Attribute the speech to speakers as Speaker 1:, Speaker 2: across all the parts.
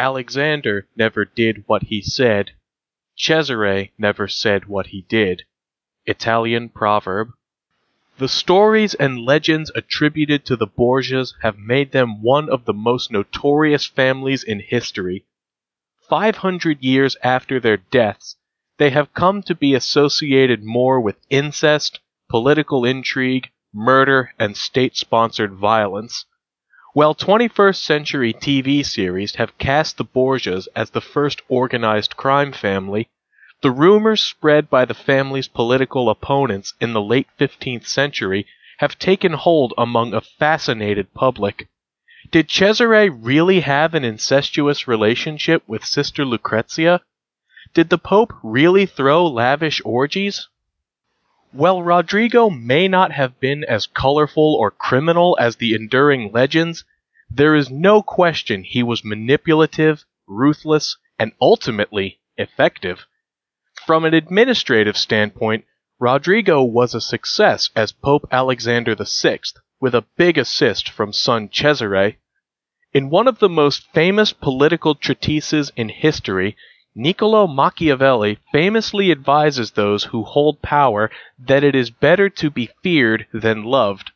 Speaker 1: Alexander never did what he said. Cesare never said what he did. Italian proverb. The stories and legends attributed to the Borgias have made them one of the most notorious families in history. Five hundred years after their deaths, they have come to be associated more with incest, political intrigue, murder, and state sponsored violence. While 21st century TV series have cast the Borgias as the first organized crime family, the rumors spread by the family's political opponents in the late 15th century have taken hold among a fascinated public. Did Cesare really have an incestuous relationship with Sister Lucrezia? Did the Pope really throw lavish orgies? While Rodrigo may not have been as colorful or criminal as the enduring legends, there is no question he was manipulative, ruthless, and ultimately effective. From an administrative standpoint, Rodrigo was a success as Pope Alexander VI, with a big assist from son Cesare. In one of the most famous political treatises in history, Niccolo Machiavelli famously advises those who hold power that it is better to be feared than loved.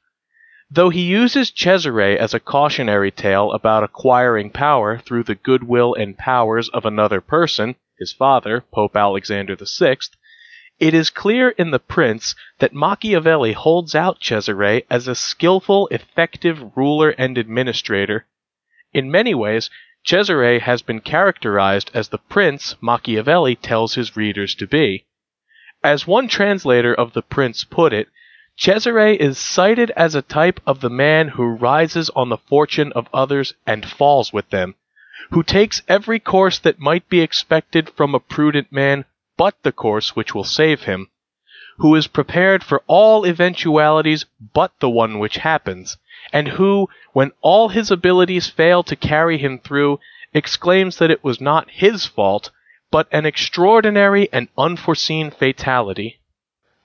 Speaker 1: Though he uses Cesare as a cautionary tale about acquiring power through the goodwill and powers of another person, his father, Pope Alexander VI, it is clear in The Prince that Machiavelli holds out Cesare as a skillful, effective ruler and administrator. In many ways, Cesare has been characterized as the prince Machiavelli tells his readers to be. As one translator of the prince put it, Cesare is cited as a type of the man who rises on the fortune of others and falls with them, who takes every course that might be expected from a prudent man but the course which will save him, who is prepared for all eventualities but the one which happens, and who, when all his abilities fail to carry him through, exclaims that it was not his fault, but an extraordinary and unforeseen fatality.